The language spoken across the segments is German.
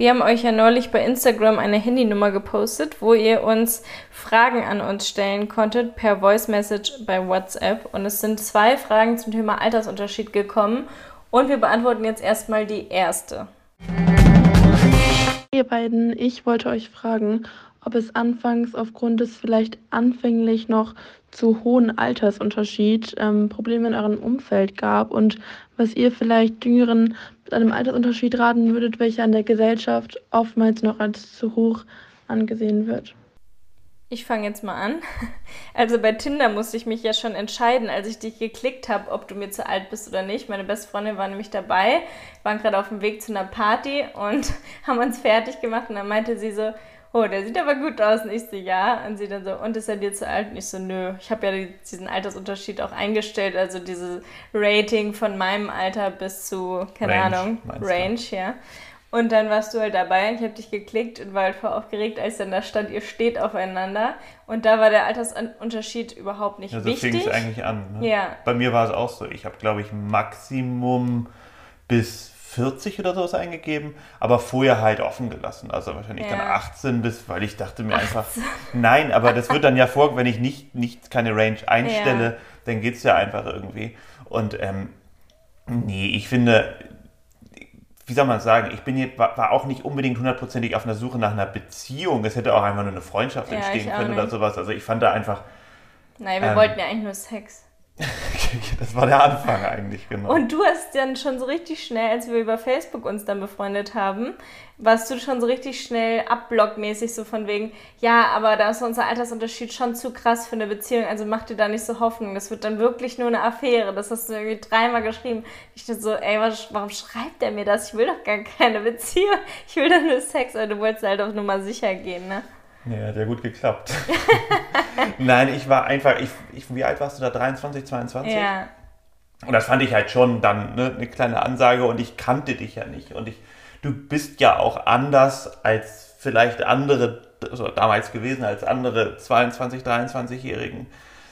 Wir haben euch ja neulich bei Instagram eine Handynummer gepostet, wo ihr uns Fragen an uns stellen konntet per Voice Message bei WhatsApp. Und es sind zwei Fragen zum Thema Altersunterschied gekommen. Und wir beantworten jetzt erstmal die erste. Ihr beiden, ich wollte euch fragen, ob es anfangs aufgrund des vielleicht anfänglich noch zu hohen Altersunterschied ähm, Probleme in eurem Umfeld gab und was ihr vielleicht Jüngeren einem Altersunterschied raten würdet, welcher an der Gesellschaft oftmals noch als zu hoch angesehen wird. Ich fange jetzt mal an. Also bei Tinder musste ich mich ja schon entscheiden, als ich dich geklickt habe, ob du mir zu alt bist oder nicht. Meine beste Freundin war nämlich dabei, waren gerade auf dem Weg zu einer Party und haben uns fertig gemacht und dann meinte sie so, oh, der sieht aber gut aus. Und ich so, ja. Und sie dann so, und ist er dir zu alt? Und ich so, nö. Ich habe ja diesen Altersunterschied auch eingestellt, also dieses Rating von meinem Alter bis zu, keine Range, Ahnung, Range, du? ja. Und dann warst du halt dabei, ich habe dich geklickt und war halt voll aufgeregt, als dann da stand, ihr steht aufeinander. Und da war der Altersunterschied überhaupt nicht ja, so wichtig. So fing es eigentlich an. Ne? Ja. Bei mir war es auch so. Ich habe, glaube ich, Maximum bis 40 oder sowas eingegeben, aber vorher halt offen gelassen. Also wahrscheinlich ja. dann 18 bis, weil ich dachte mir 18. einfach, nein, aber das wird dann ja vor, wenn ich nicht, nicht keine Range einstelle, ja. dann geht es ja einfach irgendwie. Und ähm, nee, ich finde, wie soll man sagen, ich bin hier, war, auch nicht unbedingt hundertprozentig auf einer Suche nach einer Beziehung. Es hätte auch einfach nur eine Freundschaft ja, entstehen können oder sowas. Also ich fand da einfach. Nein, wir ähm, wollten ja eigentlich nur Sex. das war der Anfang eigentlich, genau. Und du hast dann schon so richtig schnell, als wir über Facebook uns dann befreundet haben, warst du schon so richtig schnell abblockmäßig so von wegen, ja, aber da ist unser Altersunterschied schon zu krass für eine Beziehung, also mach dir da nicht so Hoffnung, das wird dann wirklich nur eine Affäre. Das hast du irgendwie dreimal geschrieben. Ich dachte so, ey, warum schreibt er mir das? Ich will doch gar keine Beziehung, ich will doch nur Sex, aber du wolltest halt auf Nummer sicher gehen, ne? Ja, hat ja gut geklappt. Nein, ich war einfach, ich, ich, wie alt warst du da? 23, 22? Ja. Und das fand ich halt schon dann ne, eine kleine Ansage und ich kannte dich ja nicht. Und ich, du bist ja auch anders als vielleicht andere, also damals gewesen, als andere 22, 23-Jährigen.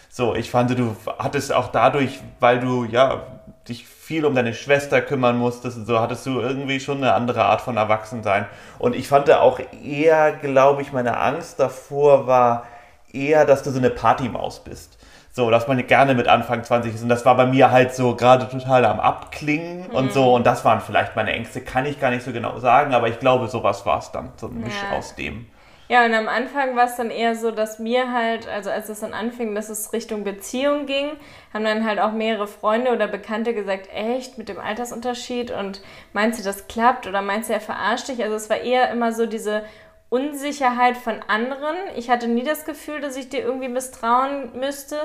So, ich fand, du hattest auch dadurch, weil du ja dich viel um deine Schwester kümmern musstest und so, hattest du irgendwie schon eine andere Art von Erwachsensein. Und ich fand auch eher, glaube ich, meine Angst davor war eher, dass du so eine Partymaus bist. So, dass man gerne mit Anfang 20 ist. Und das war bei mir halt so gerade total am Abklingen mhm. und so. Und das waren vielleicht meine Ängste, kann ich gar nicht so genau sagen, aber ich glaube, sowas war es dann, so ein Misch ja. aus dem. Ja, und am Anfang war es dann eher so, dass mir halt, also als es dann anfing, dass es Richtung Beziehung ging, haben dann halt auch mehrere Freunde oder Bekannte gesagt, echt, mit dem Altersunterschied? Und meinst du, das klappt? Oder meinst du, er verarscht dich? Also es war eher immer so diese Unsicherheit von anderen. Ich hatte nie das Gefühl, dass ich dir irgendwie misstrauen müsste,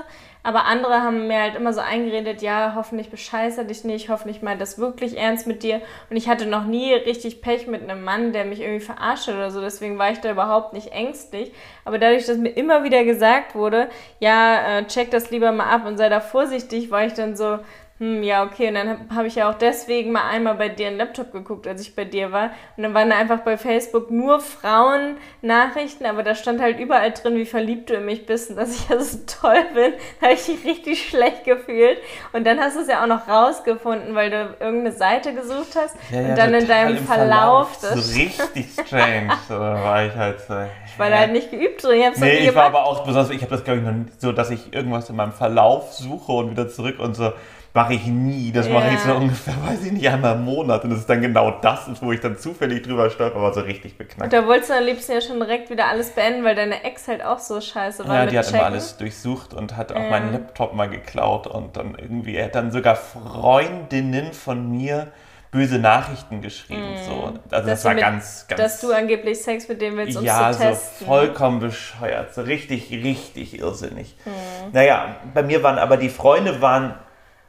aber andere haben mir halt immer so eingeredet, ja, hoffentlich bescheiße dich nicht, hoffentlich meint das wirklich ernst mit dir. Und ich hatte noch nie richtig Pech mit einem Mann, der mich irgendwie verarscht oder so, deswegen war ich da überhaupt nicht ängstlich. Aber dadurch, dass mir immer wieder gesagt wurde, ja, äh, check das lieber mal ab und sei da vorsichtig, war ich dann so, hm, ja, okay. Und dann habe hab ich ja auch deswegen mal einmal bei dir einen Laptop geguckt, als ich bei dir war. Und dann waren da einfach bei Facebook nur Frauen-Nachrichten, aber da stand halt überall drin, wie verliebt du in mich bist und dass ich ja so toll bin. Da habe ich mich richtig schlecht gefühlt. Und dann hast du es ja auch noch rausgefunden, weil du irgendeine Seite gesucht hast. Ja, ja, und dann in deinem Verlauf. Verlauf das so richtig strange. so, da war ich halt so. Ich war da halt nicht geübt drin. Ich nee, ich war aber auch besonders, ich habe das glaube ich noch nicht so, dass ich irgendwas in meinem Verlauf suche und wieder zurück und so mache ich nie. Das ja. mache ich so ungefähr, weiß ich nicht, einmal im Monat. Und das ist dann genau das, wo ich dann zufällig drüber stolper, aber so richtig beknackt. Und da wolltest du am liebsten ja schon direkt wieder alles beenden, weil deine Ex halt auch so scheiße war. Ja, die hat Checken. immer alles durchsucht und hat auch ähm. meinen Laptop mal geklaut und dann irgendwie, er hat dann sogar Freundinnen von mir böse Nachrichten geschrieben. Mm. So. Also dass das war mit, ganz, ganz. Dass du angeblich Sex mit dem willst, um ja, zu testen. Ja, so vollkommen bescheuert. So richtig, richtig irrsinnig. Mm. Naja, bei mir waren aber die Freunde waren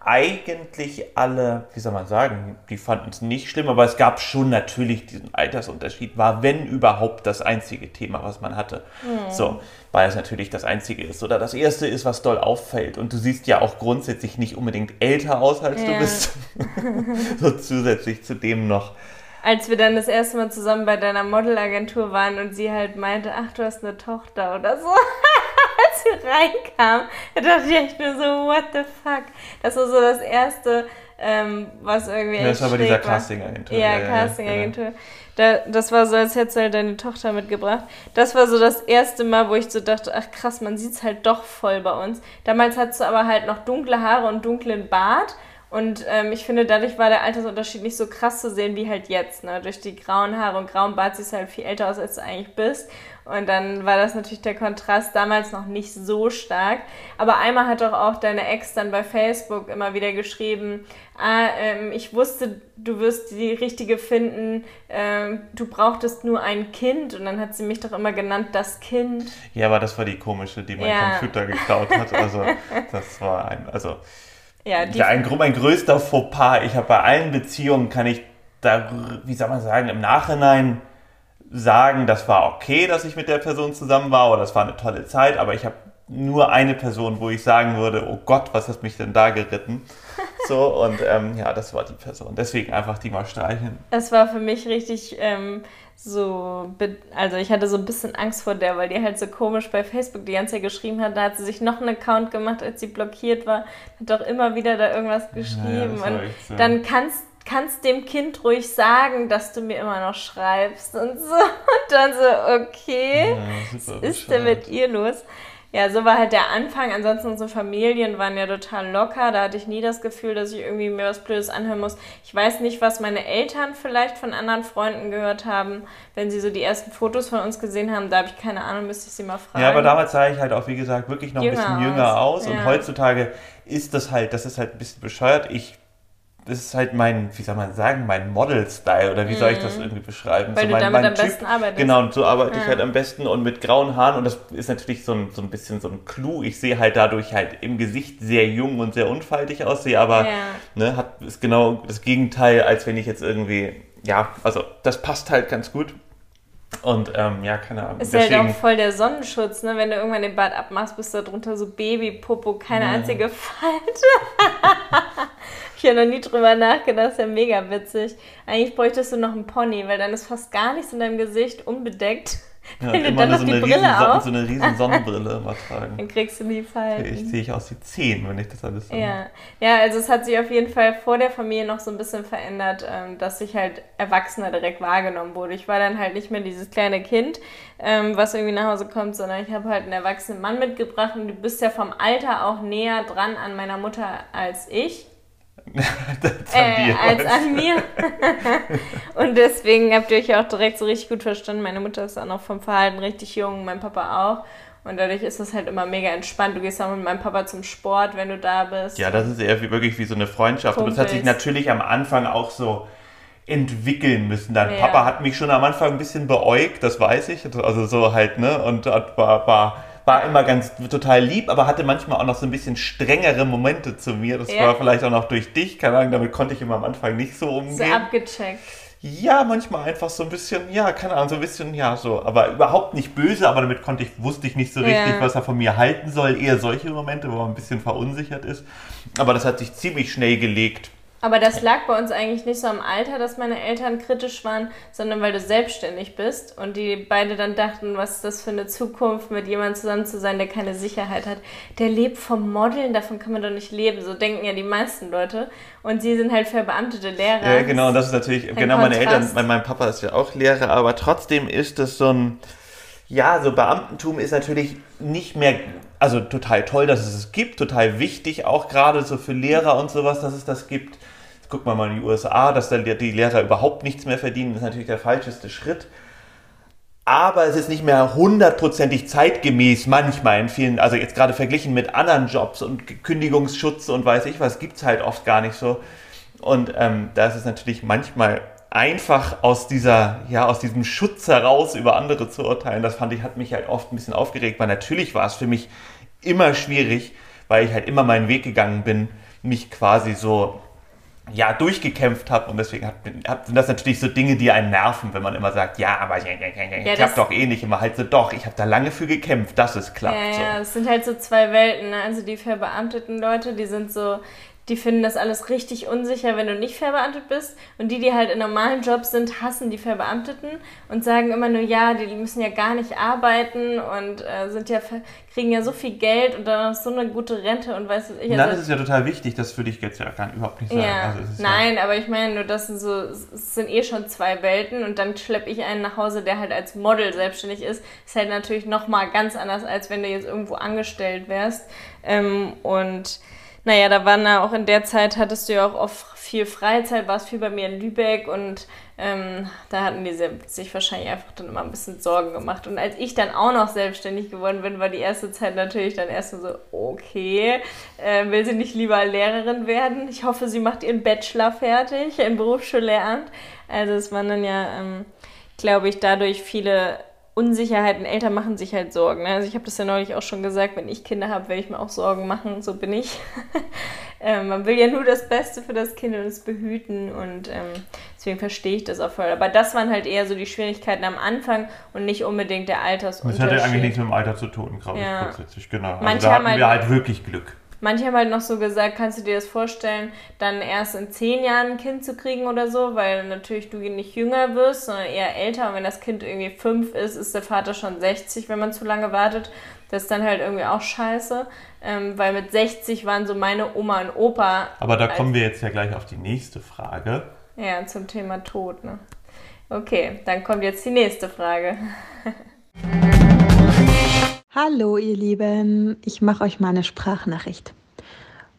eigentlich alle, wie soll man sagen, die fanden es nicht schlimm, aber es gab schon natürlich diesen Altersunterschied, war wenn überhaupt das einzige Thema, was man hatte. Mhm. So, weil es natürlich das einzige ist oder das erste ist, was doll auffällt. Und du siehst ja auch grundsätzlich nicht unbedingt älter aus, als ja. du bist. so zusätzlich zu dem noch. Als wir dann das erste Mal zusammen bei deiner Modelagentur waren und sie halt meinte, ach, du hast eine Tochter oder so. als sie reinkam, da dachte ich echt nur so, what the fuck. Das war so das erste, ähm, was irgendwie. Ja, das war bei dieser Casting-Agentur. Ja, ja Casting-Agentur. Ja, Da, das war so, als hättest du halt deine Tochter mitgebracht. Das war so das erste Mal, wo ich so dachte, ach krass, man sieht es halt doch voll bei uns. Damals hattest du aber halt noch dunkle Haare und dunklen Bart. Und ähm, ich finde, dadurch war der Altersunterschied nicht so krass zu sehen wie halt jetzt. Ne? Durch die grauen Haare und grauen Bart siehst du halt viel älter aus, als du eigentlich bist. Und dann war das natürlich der Kontrast damals noch nicht so stark. Aber einmal hat doch auch deine Ex dann bei Facebook immer wieder geschrieben, ah, ähm, ich wusste, du wirst die richtige finden, ähm, du brauchtest nur ein Kind. Und dann hat sie mich doch immer genannt, das Kind. Ja, aber das war die komische, die mein ja. Computer geklaut hat. Also das war ein, also ja, ja ein, mein größter Fauxpas. Ich habe bei allen Beziehungen, kann ich da, wie soll man sagen, im Nachhinein sagen, das war okay, dass ich mit der Person zusammen war oder das war eine tolle Zeit, aber ich habe nur eine Person, wo ich sagen würde, oh Gott, was hat mich denn da geritten? So, und ähm, ja, das war die Person. Deswegen einfach die mal streicheln. Es war für mich richtig ähm, so, also ich hatte so ein bisschen Angst vor der, weil die halt so komisch bei Facebook die ganze Zeit geschrieben hat. Da hat sie sich noch einen Account gemacht, als sie blockiert war, hat doch immer wieder da irgendwas geschrieben. Ja, und so. dann kannst kannst dem Kind ruhig sagen, dass du mir immer noch schreibst und so. Und dann so, okay, was ist denn mit ihr los? Ja, so war halt der Anfang. Ansonsten unsere Familien waren ja total locker. Da hatte ich nie das Gefühl, dass ich irgendwie mir was Blödes anhören muss. Ich weiß nicht, was meine Eltern vielleicht von anderen Freunden gehört haben, wenn sie so die ersten Fotos von uns gesehen haben. Da habe ich keine Ahnung, müsste ich sie mal fragen. Ja, aber damals sah ich halt auch, wie gesagt, wirklich noch jünger ein bisschen jünger aus. aus. Und ja. heutzutage ist das halt, das ist halt ein bisschen bescheuert. Ich das ist halt mein, wie soll man sagen, mein Model-Style oder wie soll ich das mhm. irgendwie beschreiben? Weil so du mein, damit mein am typ, besten arbeitest. Genau, und so arbeite ja. ich halt am besten und mit grauen Haaren und das ist natürlich so ein, so ein bisschen so ein Clou. Ich sehe halt dadurch halt im Gesicht sehr jung und sehr unfaltig aussehe, aber ja. ne, hat, ist genau das Gegenteil, als wenn ich jetzt irgendwie, ja, also das passt halt ganz gut. Und ähm, ja, keine Ahnung. Ist Deswegen, halt auch voll der Sonnenschutz, ne? Wenn du irgendwann den Bart abmachst, bist du da drunter so Babypopo, keine ja. einzige Falte. Ich habe noch nie drüber nachgedacht, das ist ja mega witzig. Eigentlich bräuchtest du noch einen Pony, weil dann ist fast gar nichts in deinem Gesicht unbedeckt. Ja, Wenn du dann noch so die Brille riesen, auf. So eine riesen Sonnenbrille mal tragen. Dann kriegst du die Falten. Ich sehe ich aus wie 10, wenn ich das alles so ja. ja, also es hat sich auf jeden Fall vor der Familie noch so ein bisschen verändert, ähm, dass ich halt Erwachsener direkt wahrgenommen wurde. Ich war dann halt nicht mehr dieses kleine Kind, ähm, was irgendwie nach Hause kommt, sondern ich habe halt einen erwachsenen Mann mitgebracht und du bist ja vom Alter auch näher dran an meiner Mutter als ich. äh, als an mir. und deswegen habt ihr euch auch direkt so richtig gut verstanden. Meine Mutter ist auch noch vom Verhalten richtig jung, mein Papa auch. Und dadurch ist das halt immer mega entspannt. Du gehst auch mit meinem Papa zum Sport, wenn du da bist. Ja, das ist eher wie, wirklich wie so eine Freundschaft. Und das hat sich natürlich am Anfang auch so entwickeln müssen. Dein ja. Papa hat mich schon am Anfang ein bisschen beäugt, das weiß ich. Also so halt, ne? Und war, war war immer ganz total lieb, aber hatte manchmal auch noch so ein bisschen strengere Momente zu mir. Das ja. war vielleicht auch noch durch dich, keine Ahnung, damit konnte ich immer am Anfang nicht so umgehen. So abgecheckt. Ja, manchmal einfach so ein bisschen, ja, keine Ahnung, so ein bisschen, ja, so, aber überhaupt nicht böse, aber damit konnte ich, wusste ich nicht so richtig, ja. was er von mir halten soll. Eher solche Momente, wo man ein bisschen verunsichert ist. Aber das hat sich ziemlich schnell gelegt. Aber das lag bei uns eigentlich nicht so am Alter, dass meine Eltern kritisch waren, sondern weil du selbstständig bist und die beide dann dachten, was ist das für eine Zukunft, mit jemandem zusammen zu sein, der keine Sicherheit hat. Der lebt vom Modeln, davon kann man doch nicht leben. So denken ja die meisten Leute. Und sie sind halt verbeamtete Lehrer. Ja, genau, und das ist natürlich, genau, Kontrast. meine Eltern, mein, mein Papa ist ja auch Lehrer, aber trotzdem ist es so ein, ja, so Beamtentum ist natürlich nicht mehr, also total toll, dass es es gibt, total wichtig, auch gerade so für Lehrer und sowas, dass es das gibt guck mal mal in die USA, dass da die Lehrer überhaupt nichts mehr verdienen, ist natürlich der falscheste Schritt. Aber es ist nicht mehr hundertprozentig zeitgemäß manchmal in vielen, also jetzt gerade verglichen mit anderen Jobs und Kündigungsschutz und weiß ich was, gibt es halt oft gar nicht so. Und ähm, da ist es natürlich manchmal einfach aus dieser, ja, aus diesem Schutz heraus über andere zu urteilen. Das fand ich, hat mich halt oft ein bisschen aufgeregt, weil natürlich war es für mich immer schwierig, weil ich halt immer meinen Weg gegangen bin, mich quasi so ja, durchgekämpft habe und deswegen hat, hat, sind das natürlich so Dinge, die einen nerven, wenn man immer sagt, ja, aber ich, ich, ich habe doch eh nicht immer halt so, doch, ich habe da lange für gekämpft, dass es klappt. Ja, so. ja, es sind halt so zwei Welten, ne? also die verbeamteten Leute, die sind so, die finden das alles richtig unsicher, wenn du nicht verbeamtet bist. Und die, die halt in normalen Jobs sind, hassen die Verbeamteten und sagen immer nur, ja, die müssen ja gar nicht arbeiten und äh, sind ja kriegen ja so viel Geld und dann noch so eine gute Rente und weißt du, ich. Also, Nein, das ist ja total wichtig, das würde ich jetzt ja gar überhaupt nicht sagen. Ja. Also Nein, ja aber ich meine nur, das sind so, es sind eh schon zwei Welten und dann schleppe ich einen nach Hause, der halt als Model selbstständig ist. Ist halt natürlich nochmal ganz anders, als wenn du jetzt irgendwo angestellt wärst. Ähm, und naja, da waren ja auch in der Zeit, hattest du ja auch oft viel Freizeit, warst viel bei mir in Lübeck und ähm, da hatten die sich wahrscheinlich einfach dann immer ein bisschen Sorgen gemacht. Und als ich dann auch noch selbstständig geworden bin, war die erste Zeit natürlich dann erst so, okay, äh, will sie nicht lieber Lehrerin werden? Ich hoffe, sie macht ihren Bachelor fertig, ein Berufsschullehramt. Also es waren dann ja, ähm, glaube ich, dadurch viele Unsicherheiten, Eltern machen sich halt Sorgen. Ne? Also ich habe das ja neulich auch schon gesagt, wenn ich Kinder habe, werde ich mir auch Sorgen machen, so bin ich. ähm, man will ja nur das Beste für das Kind und es behüten und ähm, deswegen verstehe ich das auch voll. Aber das waren halt eher so die Schwierigkeiten am Anfang und nicht unbedingt der Altersunterschied. Das hat ja eigentlich nichts mit dem Alter zu tun, glaube ich, ja. grundsätzlich, genau. Also Manche da hatten halt, wir halt wirklich Glück. Manche haben halt noch so gesagt, kannst du dir das vorstellen, dann erst in zehn Jahren ein Kind zu kriegen oder so, weil natürlich du nicht jünger wirst, sondern eher älter. Und wenn das Kind irgendwie fünf ist, ist der Vater schon 60, wenn man zu lange wartet. Das ist dann halt irgendwie auch scheiße, ähm, weil mit 60 waren so meine Oma und Opa. Aber da kommen wir jetzt ja gleich auf die nächste Frage. Ja, zum Thema Tod, ne? Okay, dann kommt jetzt die nächste Frage. Hallo ihr Lieben, ich mache euch mal eine Sprachnachricht.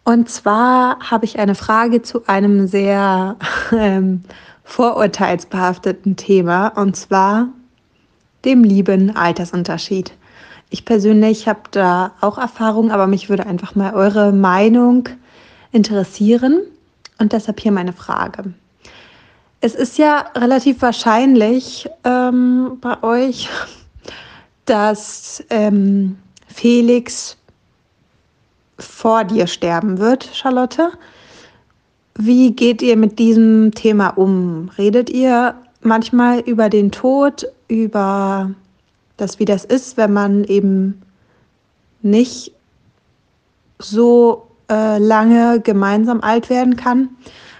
Und zwar habe ich eine Frage zu einem sehr ähm, vorurteilsbehafteten Thema, und zwar dem lieben Altersunterschied. Ich persönlich habe da auch Erfahrung, aber mich würde einfach mal eure Meinung interessieren und deshalb hier meine Frage. Es ist ja relativ wahrscheinlich ähm, bei euch, dass ähm, Felix vor dir sterben wird, Charlotte. Wie geht ihr mit diesem Thema um? Redet ihr manchmal über den Tod, über das, wie das ist, wenn man eben nicht so äh, lange gemeinsam alt werden kann?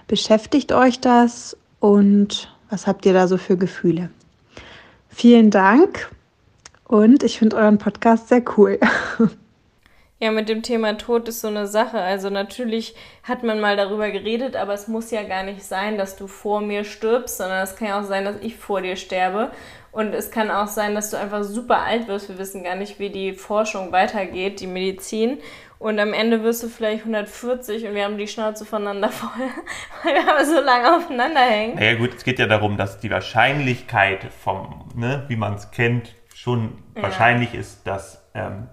Beschäftigt euch das und was habt ihr da so für Gefühle? Vielen Dank und ich finde euren Podcast sehr cool. Ja, mit dem Thema Tod ist so eine Sache. Also natürlich hat man mal darüber geredet, aber es muss ja gar nicht sein, dass du vor mir stirbst, sondern es kann ja auch sein, dass ich vor dir sterbe. Und es kann auch sein, dass du einfach super alt wirst. Wir wissen gar nicht, wie die Forschung weitergeht, die Medizin. Und am Ende wirst du vielleicht 140 und wir haben die Schnauze voneinander voll, weil wir aber so lange aufeinander hängen. Naja gut, es geht ja darum, dass die Wahrscheinlichkeit vom, ne, wie man es kennt, schon ja. wahrscheinlich ist, dass ähm,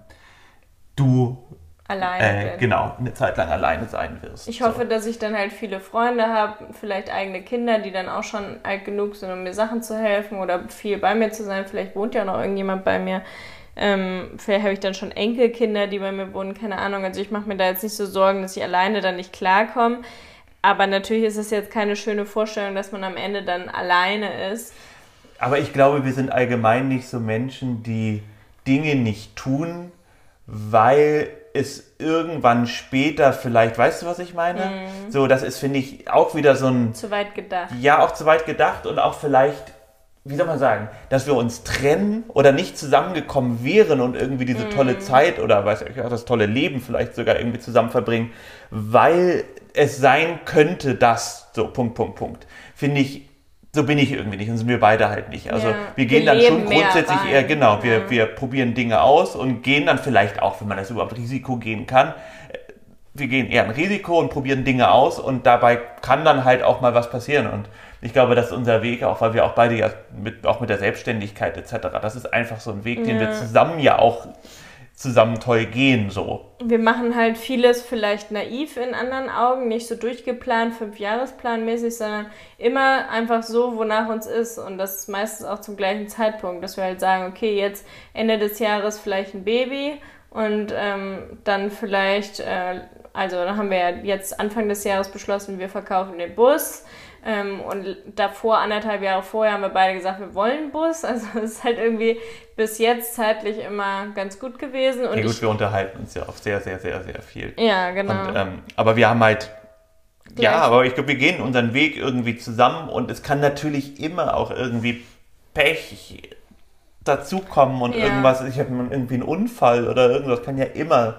du alleine äh, genau eine Zeit lang alleine sein wirst. Ich hoffe, so. dass ich dann halt viele Freunde habe, vielleicht eigene Kinder, die dann auch schon alt genug sind, um mir Sachen zu helfen oder viel bei mir zu sein. Vielleicht wohnt ja noch irgendjemand bei mir. Ähm, vielleicht habe ich dann schon Enkelkinder, die bei mir wohnen, keine Ahnung. Also ich mache mir da jetzt nicht so Sorgen, dass ich alleine dann nicht klarkomme. Aber natürlich ist es jetzt keine schöne Vorstellung, dass man am Ende dann alleine ist. Aber ich glaube, wir sind allgemein nicht so Menschen, die Dinge nicht tun, weil es irgendwann später vielleicht, weißt du, was ich meine? Mhm. So, das ist, finde ich, auch wieder so ein. Zu weit gedacht. Ja, auch zu weit gedacht und auch vielleicht, wie soll man sagen, dass wir uns trennen oder nicht zusammengekommen wären und irgendwie diese mhm. tolle Zeit oder weiß ich, das tolle Leben vielleicht sogar irgendwie zusammen verbringen, weil es sein könnte, dass, so, Punkt, Punkt, Punkt. Finde ich so bin ich irgendwie nicht und sind wir beide halt nicht. Also ja, wir gehen wir dann schon grundsätzlich eher, genau, wir, ja. wir probieren Dinge aus und gehen dann vielleicht auch, wenn man das überhaupt Risiko gehen kann, äh, wir gehen eher ein Risiko und probieren Dinge aus und dabei kann dann halt auch mal was passieren und ich glaube, das ist unser Weg, auch weil wir auch beide ja mit, auch mit der Selbstständigkeit etc., das ist einfach so ein Weg, ja. den wir zusammen ja auch zusammen toll gehen so. Wir machen halt vieles vielleicht naiv in anderen Augen, nicht so durchgeplant, fünfjahresplanmäßig, sondern immer einfach so, wonach uns ist und das ist meistens auch zum gleichen Zeitpunkt, dass wir halt sagen, okay, jetzt Ende des Jahres vielleicht ein Baby und ähm, dann vielleicht, äh, also dann haben wir ja jetzt Anfang des Jahres beschlossen, wir verkaufen den Bus ähm, und davor, anderthalb Jahre vorher, haben wir beide gesagt, wir wollen Bus. Also es ist halt irgendwie bis jetzt zeitlich immer ganz gut gewesen. Und ja gut, wir unterhalten uns ja auch sehr, sehr, sehr, sehr viel. Ja, genau. Und, ähm, aber wir haben halt Gleich. Ja, aber ich glaube, wir gehen unseren Weg irgendwie zusammen und es kann natürlich immer auch irgendwie Pech dazukommen und ja. irgendwas, ich habe irgendwie einen Unfall oder irgendwas, kann ja immer.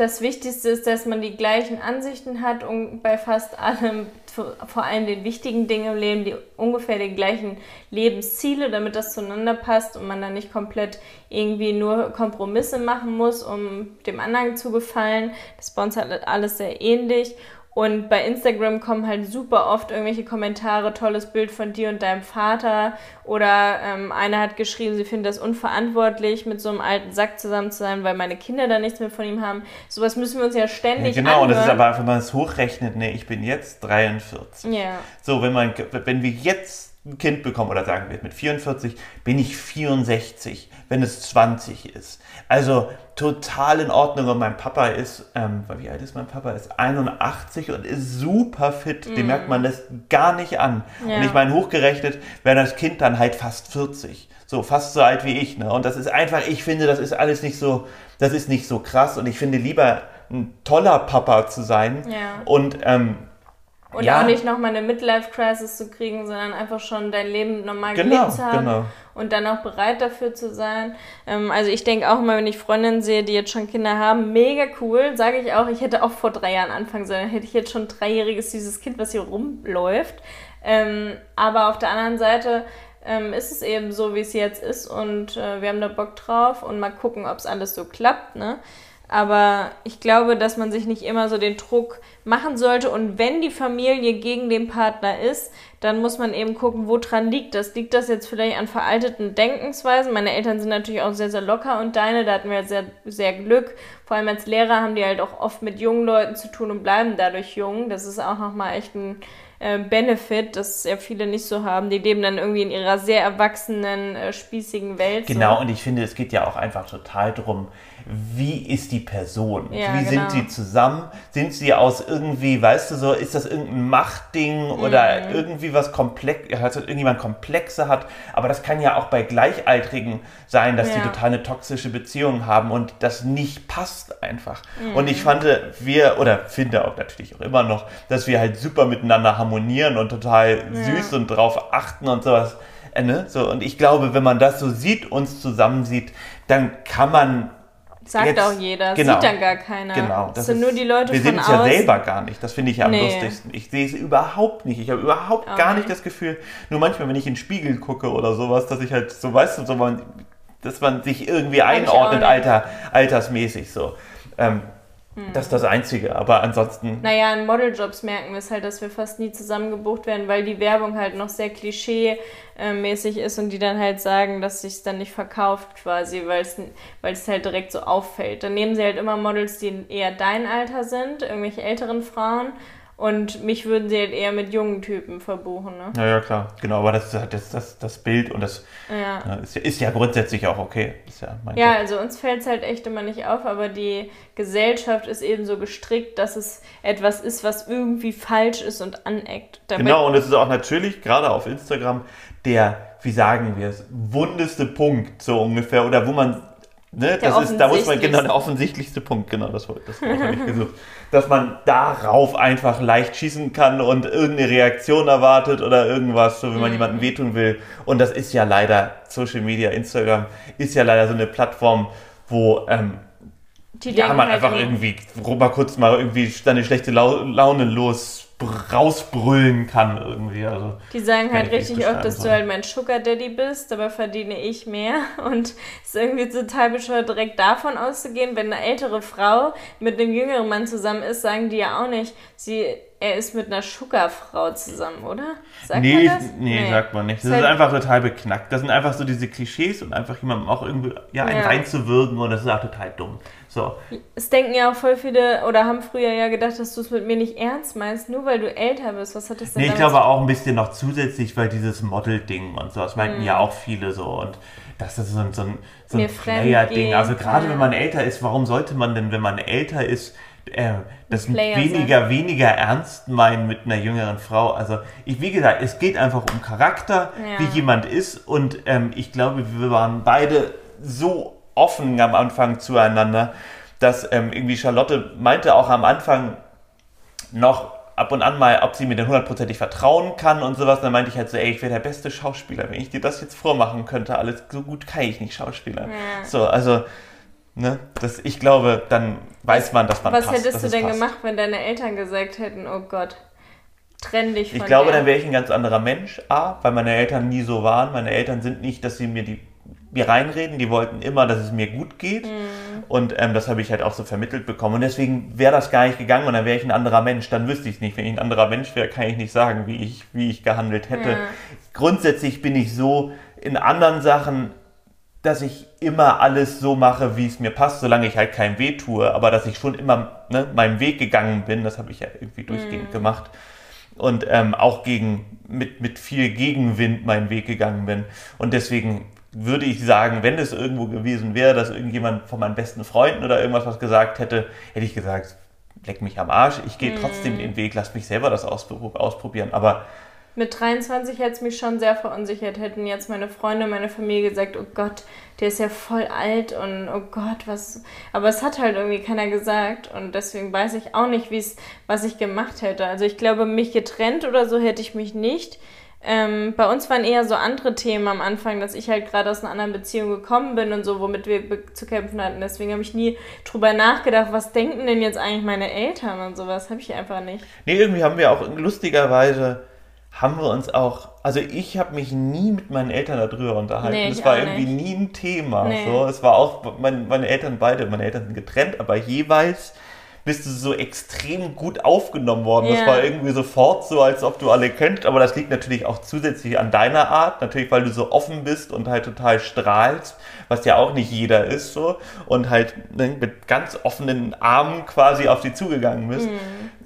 Das Wichtigste ist, dass man die gleichen Ansichten hat und bei fast allem, vor allem den wichtigen Dingen im Leben, die ungefähr die gleichen Lebensziele, damit das zueinander passt und man dann nicht komplett irgendwie nur Kompromisse machen muss, um dem anderen zu gefallen. Das bei uns halt alles sehr ähnlich und bei Instagram kommen halt super oft irgendwelche Kommentare, tolles Bild von dir und deinem Vater. Oder ähm, einer hat geschrieben, sie findet das unverantwortlich, mit so einem alten Sack zusammen zu sein, weil meine Kinder da nichts mehr von ihm haben. Sowas müssen wir uns ja ständig ja, Genau, anhören. und das ist aber, wenn man es hochrechnet, ne, ich bin jetzt 43. Ja. So, wenn man, wenn wir jetzt ein Kind bekommen, oder sagen wir mit 44, bin ich 64, wenn es 20 ist. Also total in Ordnung. Und mein Papa ist, ähm, wie alt ist mein Papa? Ist 81 und ist super fit. Mm. Dem merkt man das gar nicht an. Ja. Und ich meine, hochgerechnet wäre das Kind dann halt fast 40. So, fast so alt wie ich. Ne? Und das ist einfach, ich finde, das ist alles nicht so, das ist nicht so krass. Und ich finde lieber ein toller Papa zu sein. Ja. Und ähm, und ja. auch nicht nochmal eine Midlife-Crisis zu kriegen, sondern einfach schon dein Leben normal genau, gelebt zu haben genau. und dann auch bereit dafür zu sein. Ähm, also ich denke auch immer, wenn ich Freundinnen sehe, die jetzt schon Kinder haben, mega cool, sage ich auch, ich hätte auch vor drei Jahren anfangen sollen, hätte ich jetzt schon ein dreijähriges süßes Kind, was hier rumläuft. Ähm, aber auf der anderen Seite ähm, ist es eben so, wie es jetzt ist und äh, wir haben da Bock drauf und mal gucken, ob es alles so klappt, ne? Aber ich glaube, dass man sich nicht immer so den Druck machen sollte. Und wenn die Familie gegen den Partner ist, dann muss man eben gucken, woran liegt das. Liegt das jetzt vielleicht an veralteten Denkensweisen? Meine Eltern sind natürlich auch sehr, sehr locker und deine, da hatten wir sehr, sehr Glück. Vor allem als Lehrer haben die halt auch oft mit jungen Leuten zu tun und bleiben dadurch jung. Das ist auch nochmal echt ein äh, Benefit, das ja viele nicht so haben. Die leben dann irgendwie in ihrer sehr erwachsenen, äh, spießigen Welt. Genau, so. und ich finde, es geht ja auch einfach total darum, wie ist die Person? Ja, wie genau. sind sie zusammen? Sind sie aus irgendwie, weißt du so, ist das irgendein Machtding oder mhm. irgendwie was komplex, also irgendjemand Komplexe hat? Aber das kann ja auch bei Gleichaltrigen sein, dass ja. die total eine toxische Beziehung haben und das nicht passt einfach. Mhm. Und ich fand, wir, oder finde auch natürlich auch immer noch, dass wir halt super miteinander harmonieren und total ja. süß und drauf achten und sowas. Äh, ne? So, und ich glaube, wenn man das so sieht, uns zusammen sieht, dann kann man Sagt jetzt, auch jeder, genau, sieht dann gar keiner. Genau. Das, das sind ist, nur die Leute Wir sehen es ja selber gar nicht. Das finde ich ja am nee. lustigsten. Ich sehe es überhaupt nicht. Ich habe überhaupt okay. gar nicht das Gefühl, nur manchmal, wenn ich in den Spiegel gucke oder sowas, dass ich halt so, weißt du, so dass man sich irgendwie einordnet, alter, altersmäßig so. Ähm, hm. Das ist das Einzige, aber ansonsten. Naja, in Modeljobs merken wir es halt, dass wir fast nie zusammengebucht werden, weil die Werbung halt noch sehr klischee-mäßig ist und die dann halt sagen, dass sich dann nicht verkauft quasi, weil es halt direkt so auffällt. Dann nehmen sie halt immer Models, die eher dein Alter sind, irgendwelche älteren Frauen und mich würden sie halt eher mit jungen Typen verbuchen. Ne? Ja, ja, klar. Genau, aber das ist halt das, das, das Bild und das ja. ist, ist, ja grundsätzlich auch okay. Ist ja, ja also uns fällt es halt echt immer nicht auf, aber die Gesellschaft ist eben so gestrickt, dass es etwas ist, was irgendwie falsch ist und aneckt. Damit genau, und es ist auch natürlich, gerade auf Instagram, der, wie sagen wir es, wundeste Punkt so ungefähr, oder wo man Ne, das ist, da muss man genau der offensichtlichste Punkt, genau, das, das habe ich gesucht. Dass man darauf einfach leicht schießen kann und irgendeine Reaktion erwartet oder irgendwas, so wenn man mhm. jemandem wehtun will. Und das ist ja leider, Social Media, Instagram ist ja leider so eine Plattform, wo ähm, ja, man halt einfach irgendwie mal kurz mal irgendwie seine schlechte Laune los rausbrüllen kann irgendwie. Also, die sagen halt richtig oft, dass du halt mein Sugar Daddy bist, dabei verdiene ich mehr. Und es ist irgendwie total bescheuert, direkt davon auszugehen. Wenn eine ältere Frau mit einem jüngeren Mann zusammen ist, sagen die ja auch nicht, sie, er ist mit einer Sugar-Frau zusammen, oder? Sagt nee, man das? Nee, nee, sagt man nicht. Das ist, halt einfach total beknackt. Das sind einfach so diese Klischees und einfach jemandem auch irgendwie ja, einen ja. reinzuwirken und das ist auch total dumm. So. Es denken ja auch voll viele oder haben früher ja gedacht, dass du es mit mir nicht ernst meinst, nur weil du älter bist. Was hat das denn Nee, ich glaube auch ein bisschen noch zusätzlich, weil dieses Model-Ding und so, das meinten mm. ja auch viele so und das ist so ein, so ein, so ein Player-Ding. Also gerade ja. wenn man älter ist, warum sollte man denn, wenn man älter ist, äh, das weniger, sein. weniger ernst meinen mit einer jüngeren Frau. Also ich, wie gesagt, es geht einfach um Charakter, ja. wie jemand ist und ähm, ich glaube, wir waren beide so offen am Anfang zueinander, dass ähm, irgendwie Charlotte meinte auch am Anfang noch, ab und an mal, ob sie mir denn hundertprozentig vertrauen kann und sowas. Und dann meinte ich halt so, ey, ich wäre der beste Schauspieler, wenn ich dir das jetzt vormachen könnte. Alles so gut kann ich nicht Schauspieler. Ja. So, also, ne, das, ich glaube, dann weiß man, dass man Was passt, hättest du denn passt. gemacht, wenn deine Eltern gesagt hätten, oh Gott, trenn dich von Ich glaube, der. dann wäre ich ein ganz anderer Mensch, A, weil meine Eltern nie so waren. Meine Eltern sind nicht, dass sie mir die mir reinreden, die wollten immer, dass es mir gut geht. Mhm. Und ähm, das habe ich halt auch so vermittelt bekommen. Und deswegen wäre das gar nicht gegangen und dann wäre ich ein anderer Mensch. Dann wüsste ich es nicht. Wenn ich ein anderer Mensch wäre, kann ich nicht sagen, wie ich, wie ich gehandelt hätte. Ja. Grundsätzlich bin ich so in anderen Sachen, dass ich immer alles so mache, wie es mir passt, solange ich halt kein Weh tue. Aber dass ich schon immer ne, meinen Weg gegangen bin, das habe ich ja irgendwie durchgehend mhm. gemacht. Und ähm, auch gegen, mit, mit viel Gegenwind meinen Weg gegangen bin. Und deswegen würde ich sagen, wenn es irgendwo gewesen wäre, dass irgendjemand von meinen besten Freunden oder irgendwas was gesagt hätte, hätte ich gesagt, leck mich am Arsch, ich gehe mm. trotzdem den Weg, lass mich selber das ausprobieren. Aber mit 23 hätte es mich schon sehr verunsichert. Hätten jetzt meine Freunde, meine Familie gesagt, oh Gott, der ist ja voll alt und oh Gott, was. Aber es hat halt irgendwie keiner gesagt und deswegen weiß ich auch nicht, was ich gemacht hätte. Also ich glaube, mich getrennt oder so hätte ich mich nicht. Ähm, bei uns waren eher so andere Themen am Anfang, dass ich halt gerade aus einer anderen Beziehung gekommen bin und so, womit wir zu kämpfen hatten. Deswegen habe ich nie drüber nachgedacht, was denken denn jetzt eigentlich meine Eltern und sowas. Habe ich einfach nicht. Nee, irgendwie haben wir auch lustigerweise, haben wir uns auch, also ich habe mich nie mit meinen Eltern darüber unterhalten. Nee, das war irgendwie nicht. nie ein Thema. Nee. So. Es war auch, mein, meine Eltern beide, meine Eltern sind getrennt, aber jeweils bist du so extrem gut aufgenommen worden. Ja. Das war irgendwie sofort so, als ob du alle kennst. Aber das liegt natürlich auch zusätzlich an deiner Art. Natürlich, weil du so offen bist und halt total strahlst, was ja auch nicht jeder ist so. Und halt ne, mit ganz offenen Armen quasi auf sie zugegangen bist. Mhm.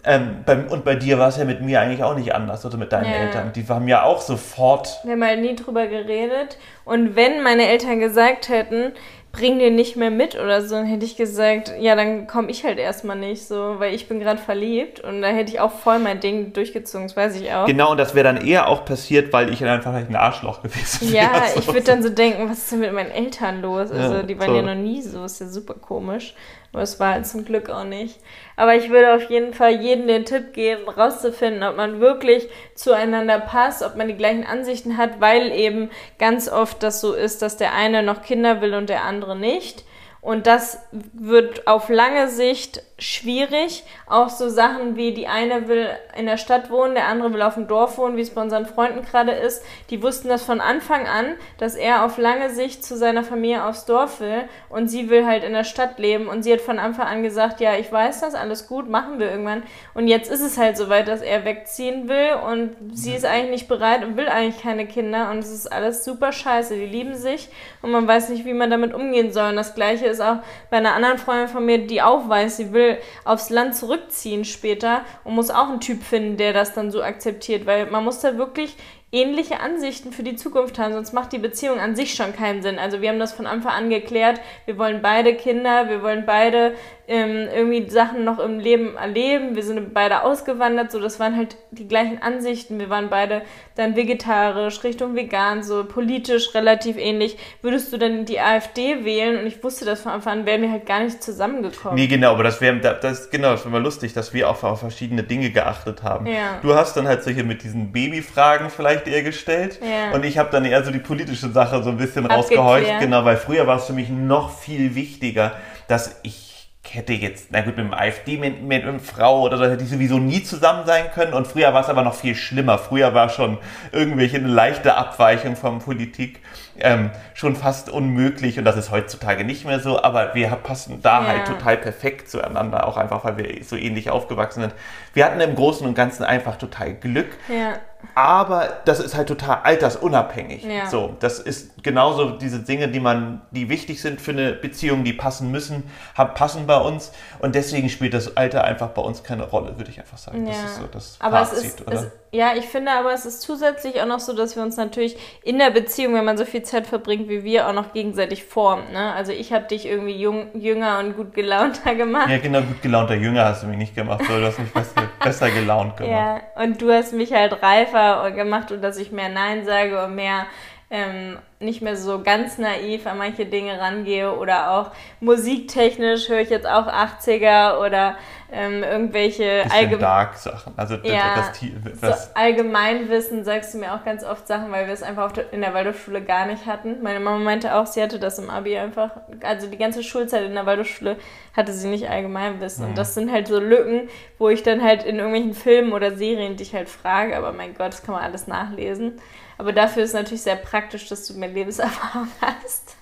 Ähm, beim, und bei dir war es ja mit mir eigentlich auch nicht anders, oder mit deinen ja. Eltern. Die haben ja auch sofort. Wir haben halt nie drüber geredet. Und wenn meine Eltern gesagt hätten, bring den nicht mehr mit oder so, dann hätte ich gesagt, ja, dann komme ich halt erstmal nicht so, weil ich bin gerade verliebt und da hätte ich auch voll mein Ding durchgezogen, das weiß ich auch. Genau, und das wäre dann eher auch passiert, weil ich einfach ein Arschloch gewesen wäre. Ja, ich würde dann so denken, was ist denn mit meinen Eltern los? Also, ja, die waren so. ja noch nie so, ist ja super komisch. Aber es war zum Glück auch nicht. Aber ich würde auf jeden Fall jedem den Tipp geben, rauszufinden, ob man wirklich zueinander passt, ob man die gleichen Ansichten hat, weil eben ganz oft das so ist, dass der eine noch Kinder will und der andere nicht. Und das wird auf lange Sicht schwierig. Auch so Sachen wie die eine will in der Stadt wohnen, der andere will auf dem Dorf wohnen, wie es bei unseren Freunden gerade ist. Die wussten das von Anfang an, dass er auf lange Sicht zu seiner Familie aufs Dorf will und sie will halt in der Stadt leben. Und sie hat von Anfang an gesagt, ja, ich weiß das, alles gut, machen wir irgendwann. Und jetzt ist es halt soweit, dass er wegziehen will und sie ist eigentlich nicht bereit und will eigentlich keine Kinder. Und es ist alles super scheiße. Die lieben sich und man weiß nicht, wie man damit umgehen soll. Und das gleiche ist auch bei einer anderen Freundin von mir, die auch weiß, sie will aufs Land zurückziehen später und muss auch einen Typ finden, der das dann so akzeptiert, weil man muss da wirklich ähnliche Ansichten für die Zukunft haben, sonst macht die Beziehung an sich schon keinen Sinn. Also wir haben das von Anfang an geklärt, wir wollen beide Kinder, wir wollen beide ähm, irgendwie Sachen noch im Leben erleben, wir sind beide ausgewandert, so das waren halt die gleichen Ansichten, wir waren beide dann vegetarisch, Richtung vegan, so politisch relativ ähnlich. Würdest du denn die AfD wählen? Und ich wusste das von Anfang an, wären wir halt gar nicht zusammengekommen. Nee, genau, aber das wäre, das, genau, das wäre mal lustig, dass wir auch auf verschiedene Dinge geachtet haben. Ja. Du hast dann halt solche mit diesen Babyfragen vielleicht eher gestellt. Ja. Und ich habe dann eher so die politische Sache so ein bisschen rausgehorcht. Genau, weil früher war es für mich noch viel wichtiger, dass ich hätte jetzt, na gut, mit dem AfD, mit, mit einer Frau oder so, hätte ich sowieso nie zusammen sein können. Und früher war es aber noch viel schlimmer. Früher war schon irgendwelche eine leichte Abweichung von Politik ähm, schon fast unmöglich. Und das ist heutzutage nicht mehr so. Aber wir passen da ja. halt total perfekt zueinander, auch einfach, weil wir so ähnlich aufgewachsen sind. Wir hatten im Großen und Ganzen einfach total Glück. Ja. Aber das ist halt total altersunabhängig. Ja. So, das ist genauso diese Dinge, die man, die wichtig sind für eine Beziehung, die passen müssen, passen bei uns. Und deswegen spielt das Alter einfach bei uns keine Rolle, würde ich einfach sagen. Ja. Das ist so das aber Fazit, es ist, oder? Es, ja, ich finde aber, es ist zusätzlich auch noch so, dass wir uns natürlich in der Beziehung, wenn man so viel Zeit verbringt wie wir, auch noch gegenseitig formen. Ne? Also ich habe dich irgendwie jung, jünger und gut gelaunter gemacht. Ja, genau, gut gelaunter jünger hast du mich nicht gemacht, du hast mich besser, besser gelaunt gemacht. Ja, und du hast mich halt reifer gemacht und dass ich mehr Nein sage und mehr ähm, nicht mehr so ganz naiv an manche Dinge rangehe oder auch musiktechnisch höre ich jetzt auch 80er oder ähm, irgendwelche allgemein Dark Sachen. Also ja, das, das so Allgemeinwissen sagst du mir auch ganz oft Sachen, weil wir es einfach in der Waldorfschule gar nicht hatten. Meine Mama meinte auch, sie hatte das im Abi einfach, also die ganze Schulzeit in der Waldorfschule hatte sie nicht Allgemeinwissen. Mhm. Und das sind halt so Lücken, wo ich dann halt in irgendwelchen Filmen oder Serien dich halt frage, aber mein Gott, das kann man alles nachlesen. Aber dafür ist es natürlich sehr praktisch, dass du mehr Lebenserfahrung hast.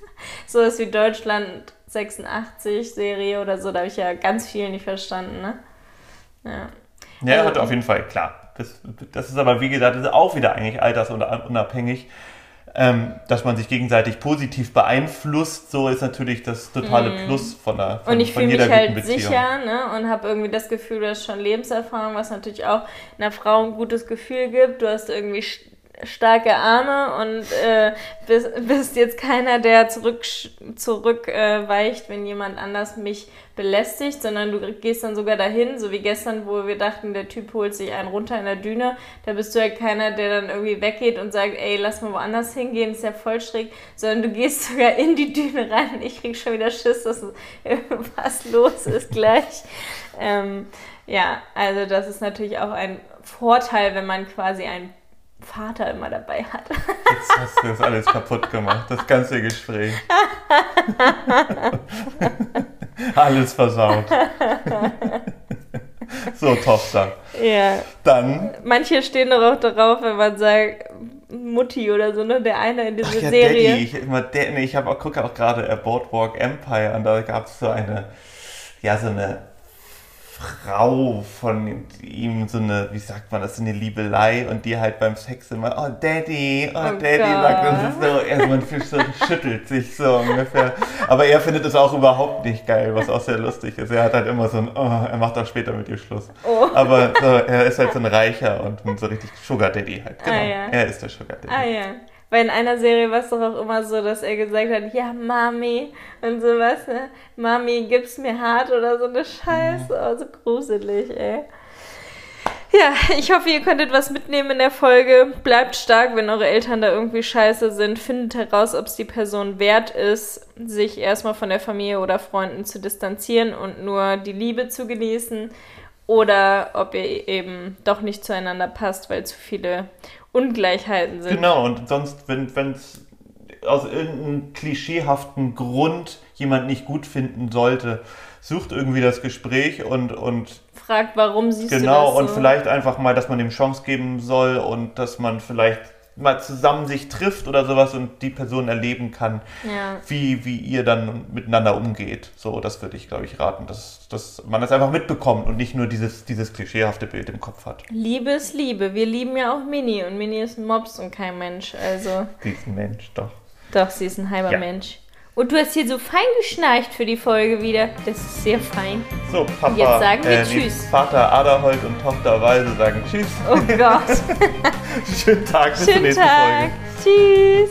So ist wie Deutschland 86 Serie oder so, da habe ich ja ganz viel nicht verstanden, ne? Ja. Ja, also, hat auf jeden Fall, klar. Das, das ist aber, wie gesagt, auch wieder eigentlich altersunabhängig. Ähm, dass man sich gegenseitig positiv beeinflusst, so ist natürlich das totale mm. Plus von, der, von, und ich fühle mich halt Beziehung. sicher ne? und habe irgendwie das Gefühl, du hast schon Lebenserfahrung, was natürlich auch einer Frau ein gutes Gefühl gibt. Du hast irgendwie starke Arme und äh, bist, bist jetzt keiner, der zurück, zurück äh, weicht, wenn jemand anders mich belästigt, sondern du gehst dann sogar dahin, so wie gestern, wo wir dachten, der Typ holt sich einen runter in der Düne. Da bist du ja keiner, der dann irgendwie weggeht und sagt, ey, lass mal woanders hingehen, ist ja voll schräg, sondern du gehst sogar in die Düne rein ich krieg schon wieder Schiss, dass was los ist gleich. Ähm, ja, also das ist natürlich auch ein Vorteil, wenn man quasi ein Vater immer dabei hat. Jetzt hast du das alles kaputt gemacht, das ganze Gespräch. alles versaut. so, Tochter. Ja. Dann. Manche stehen doch auch darauf, wenn man sagt, Mutti oder so, ne? Der eine in dieser ja, Serie. Daddy. Ich, immer, nee, ich auch, gucke auch gerade Boardwalk Empire und da gab es so eine, ja, so eine Frau von ihm so eine, wie sagt man das, so eine Liebelei und die halt beim Sex immer, oh Daddy, oh, oh Daddy sagt ist so, er, man so, schüttelt sich so ungefähr. Aber er findet es auch überhaupt nicht geil, was auch sehr lustig ist. Er hat halt immer so ein, oh, er macht auch später mit ihr Schluss. Oh. Aber so, er ist halt so ein Reicher und so richtig Sugar Daddy halt. Genau. Ah, ja. Er ist der Sugar Daddy. Ah ja. Weil in einer Serie war es doch auch immer so, dass er gesagt hat, ja, Mami und sowas, ne? Mami, gib's mir hart oder so eine Scheiße. Oh, so gruselig, ey. Ja, ich hoffe, ihr könntet was mitnehmen in der Folge. Bleibt stark, wenn eure Eltern da irgendwie scheiße sind. Findet heraus, ob es die Person wert ist, sich erstmal von der Familie oder Freunden zu distanzieren und nur die Liebe zu genießen. Oder ob ihr eben doch nicht zueinander passt, weil zu viele Ungleichheiten sind. Genau, und sonst, wenn es aus irgendeinem klischeehaften Grund jemand nicht gut finden sollte, sucht irgendwie das Gespräch und, und fragt, warum siehst genau, du das Genau, und vielleicht einfach mal, dass man dem Chance geben soll und dass man vielleicht mal zusammen sich trifft oder sowas und die Person erleben kann, ja. wie, wie ihr dann miteinander umgeht. So, das würde ich, glaube ich, raten, dass, dass man das einfach mitbekommt und nicht nur dieses, dieses klischeehafte Bild im Kopf hat. Liebe ist Liebe. Wir lieben ja auch Mini und Mini ist ein Mops und kein Mensch. Also. Sie ist ein Mensch, doch. Doch, sie ist ein halber ja. Mensch. Und du hast hier so fein geschnarcht für die Folge wieder. Das ist sehr fein. So, Papa. Und jetzt sagen wir äh, Tschüss. Vater Aderholt und Tochter Weise sagen Tschüss. Oh Gott. Schönen Tag, bis Schönen zur nächsten Tag. Folge. Tschüss.